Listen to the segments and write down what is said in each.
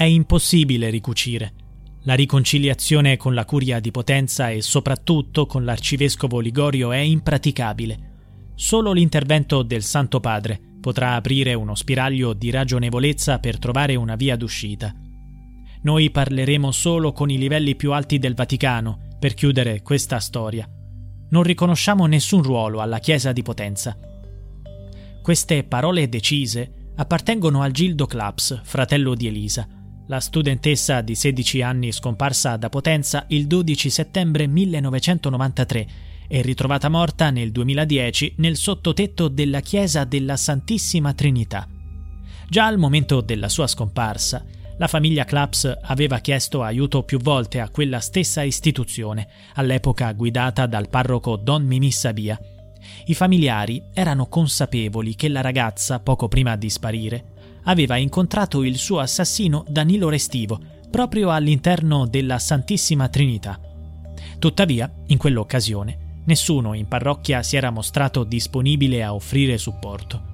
È impossibile ricucire. La riconciliazione con la curia di Potenza e soprattutto con l'arcivescovo Ligorio è impraticabile. Solo l'intervento del Santo Padre potrà aprire uno spiraglio di ragionevolezza per trovare una via d'uscita. Noi parleremo solo con i livelli più alti del Vaticano per chiudere questa storia. Non riconosciamo nessun ruolo alla Chiesa di Potenza. Queste parole decise appartengono al Gildo Claps, fratello di Elisa, la studentessa di 16 anni scomparsa da Potenza il 12 settembre 1993 e ritrovata morta nel 2010 nel sottotetto della chiesa della Santissima Trinità. Già al momento della sua scomparsa, la famiglia Claps aveva chiesto aiuto più volte a quella stessa istituzione, all'epoca guidata dal parroco Don Mimì Sabia. I familiari erano consapevoli che la ragazza, poco prima di sparire, aveva incontrato il suo assassino Danilo Restivo proprio all'interno della Santissima Trinità. Tuttavia, in quell'occasione, nessuno in parrocchia si era mostrato disponibile a offrire supporto.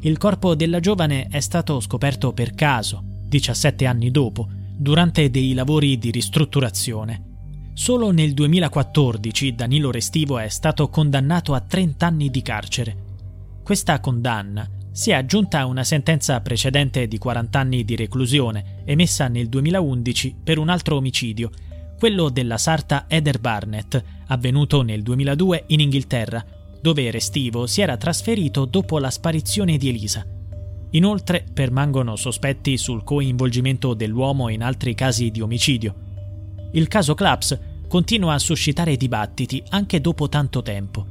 Il corpo della giovane è stato scoperto per caso, 17 anni dopo, durante dei lavori di ristrutturazione. Solo nel 2014 Danilo Restivo è stato condannato a 30 anni di carcere. Questa condanna si è aggiunta una sentenza precedente di 40 anni di reclusione emessa nel 2011 per un altro omicidio, quello della sarta Heather Barnett, avvenuto nel 2002 in Inghilterra, dove Restivo si era trasferito dopo la sparizione di Elisa. Inoltre permangono sospetti sul coinvolgimento dell'uomo in altri casi di omicidio. Il caso Claps continua a suscitare dibattiti anche dopo tanto tempo.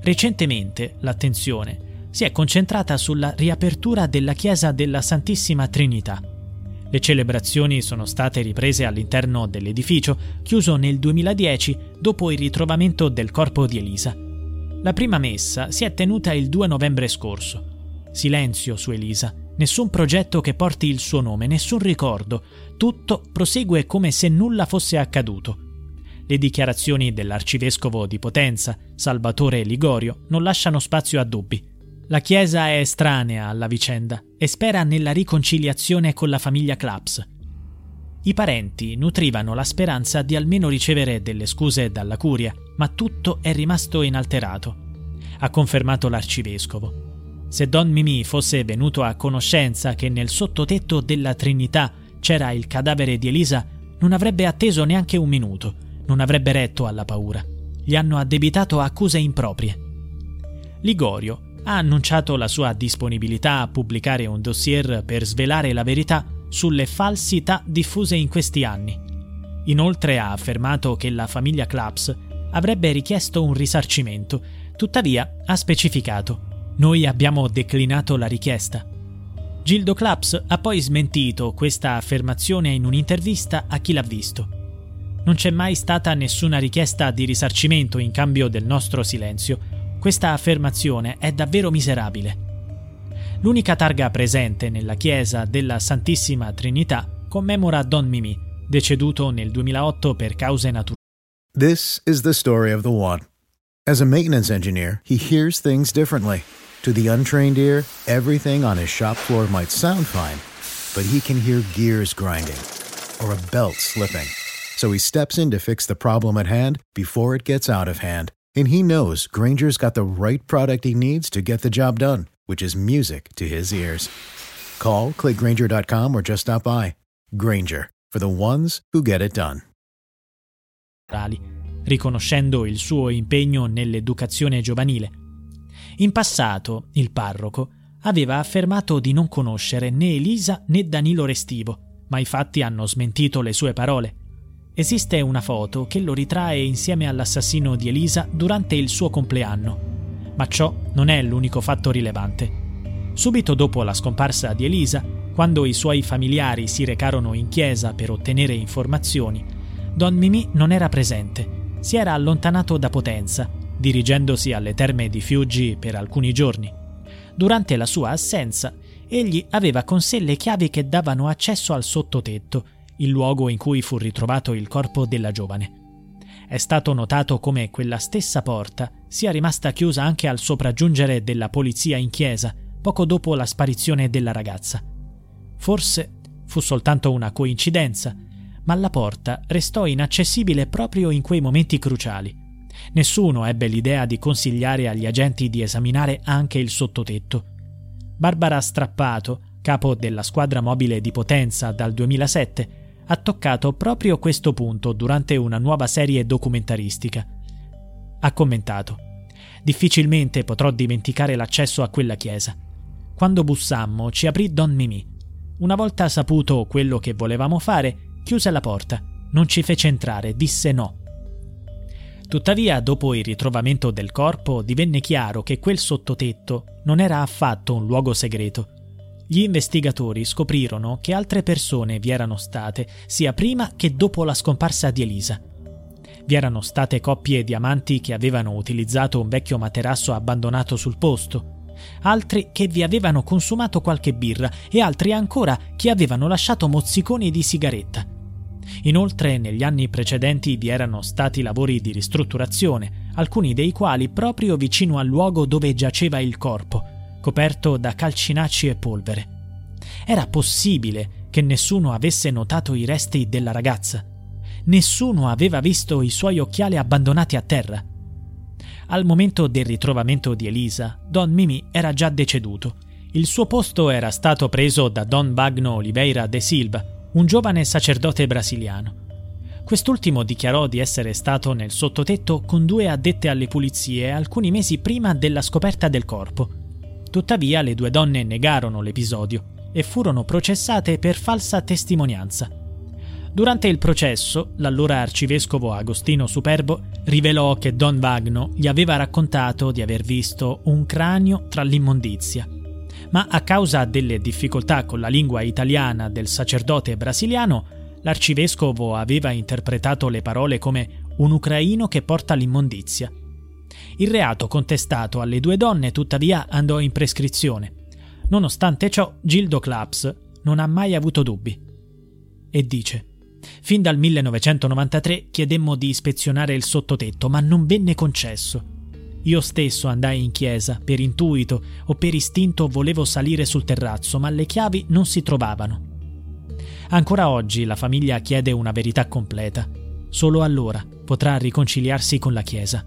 Recentemente l'attenzione si è concentrata sulla riapertura della chiesa della Santissima Trinità. Le celebrazioni sono state riprese all'interno dell'edificio, chiuso nel 2010 dopo il ritrovamento del corpo di Elisa. La prima messa si è tenuta il 2 novembre scorso. Silenzio su Elisa, nessun progetto che porti il suo nome, nessun ricordo, tutto prosegue come se nulla fosse accaduto. Le dichiarazioni dell'arcivescovo di Potenza, Salvatore Ligorio, non lasciano spazio a dubbi. La Chiesa è estranea alla vicenda e spera nella riconciliazione con la famiglia Claps. I parenti nutrivano la speranza di almeno ricevere delle scuse dalla curia, ma tutto è rimasto inalterato. Ha confermato l'arcivescovo. Se Don Mimì fosse venuto a conoscenza che nel sottotetto della Trinità c'era il cadavere di Elisa, non avrebbe atteso neanche un minuto, non avrebbe retto alla paura. Gli hanno addebitato accuse improprie. Ligorio ha annunciato la sua disponibilità a pubblicare un dossier per svelare la verità sulle falsità diffuse in questi anni. Inoltre ha affermato che la famiglia Claps avrebbe richiesto un risarcimento, tuttavia ha specificato noi abbiamo declinato la richiesta. Gildo Claps ha poi smentito questa affermazione in un'intervista a chi l'ha visto. Non c'è mai stata nessuna richiesta di risarcimento in cambio del nostro silenzio, questa affermazione è davvero miserabile. L'unica targa presente nella chiesa della Santissima Trinità commemora Don Mimì, deceduto nel 2008 per cause naturali. This is the story of the one. As a maintenance engineer, he hears things differently. To the untrained ear, everything on his shop floor might sound fine, but he can hear gears grinding or a belt slipping. So he steps in to fix the problem at hand before it gets out of hand And he knows Granger's got the right product he needs to get the job done, which is music to his ears. Call, clickgranger.com, or just stop by. Granger, for the ones who get it done. riconoscendo il suo impegno nell'educazione giovanile. In passato, il parroco aveva affermato di non conoscere né Elisa né Danilo Restivo, ma i fatti hanno smentito le sue parole. Esiste una foto che lo ritrae insieme all'assassino di Elisa durante il suo compleanno, ma ciò non è l'unico fatto rilevante. Subito dopo la scomparsa di Elisa, Quando i suoi familiari si recarono in chiesa per ottenere informazioni, Don Mimì non era presente, si era allontanato da Potenza, dirigendosi alle terme di Fiuggi per alcuni giorni. Durante la sua assenza, egli aveva con sé le chiavi che davano accesso al sottotetto, il luogo in cui fu ritrovato il corpo della giovane. È stato notato come quella stessa porta sia rimasta chiusa anche al sopraggiungere della polizia in chiesa, poco dopo la sparizione della ragazza. Forse fu soltanto una coincidenza, ma la porta restò inaccessibile proprio in quei momenti cruciali. Nessuno ebbe l'idea di consigliare agli agenti di esaminare anche il sottotetto. Barbara Strappato, capo della squadra mobile di Potenza dal 2007, ha toccato proprio questo punto durante una nuova serie documentaristica. Ha commentato: Difficilmente potrò dimenticare l'accesso a quella chiesa. Quando bussammo, ci aprì Don Mimì. Una volta saputo quello che volevamo fare, chiuse la porta, non ci fece entrare, disse no. Tuttavia, dopo il ritrovamento del corpo, divenne chiaro che quel sottotetto non era affatto un luogo segreto. Gli investigatori scoprirono che altre persone vi erano state, sia prima che dopo la scomparsa di Elisa. Vi erano state coppie di amanti che avevano utilizzato un vecchio materasso abbandonato sul posto, altri che vi avevano consumato qualche birra e altri ancora che avevano lasciato mozziconi di sigaretta. Inoltre, negli anni precedenti vi erano stati lavori di ristrutturazione, alcuni dei quali proprio vicino al luogo dove giaceva il corpo, coperto da calcinacci e polvere. Era possibile che nessuno avesse notato i resti della ragazza. Nessuno aveva visto i suoi occhiali abbandonati a terra. Al momento del ritrovamento di Elisa, Don Mimi era già deceduto. Il suo posto era stato preso da Don Bagno Oliveira de Silva, un giovane sacerdote brasiliano. Quest'ultimo dichiarò di essere stato nel sottotetto con due addette alle pulizie alcuni mesi prima della scoperta del corpo. Tuttavia le due donne negarono l'episodio e furono processate per falsa testimonianza. Durante il processo, l'allora arcivescovo Agostino Superbo rivelò che Don Vagno gli aveva raccontato di aver visto un cranio tra l'immondizia. Ma a causa delle difficoltà con la lingua italiana del sacerdote brasiliano, l'arcivescovo aveva interpretato le parole come un ucraino che porta l'immondizia. Il reato contestato alle due donne tuttavia andò in prescrizione. Nonostante ciò, Gildo Claps non ha mai avuto dubbi. E dice Fin dal 1993 chiedemmo di ispezionare il sottotetto, ma non venne concesso. Io stesso andai in chiesa, per intuito o per istinto volevo salire sul terrazzo, ma le chiavi non si trovavano. Ancora oggi la famiglia chiede una verità completa. Solo allora potrà riconciliarsi con la Chiesa.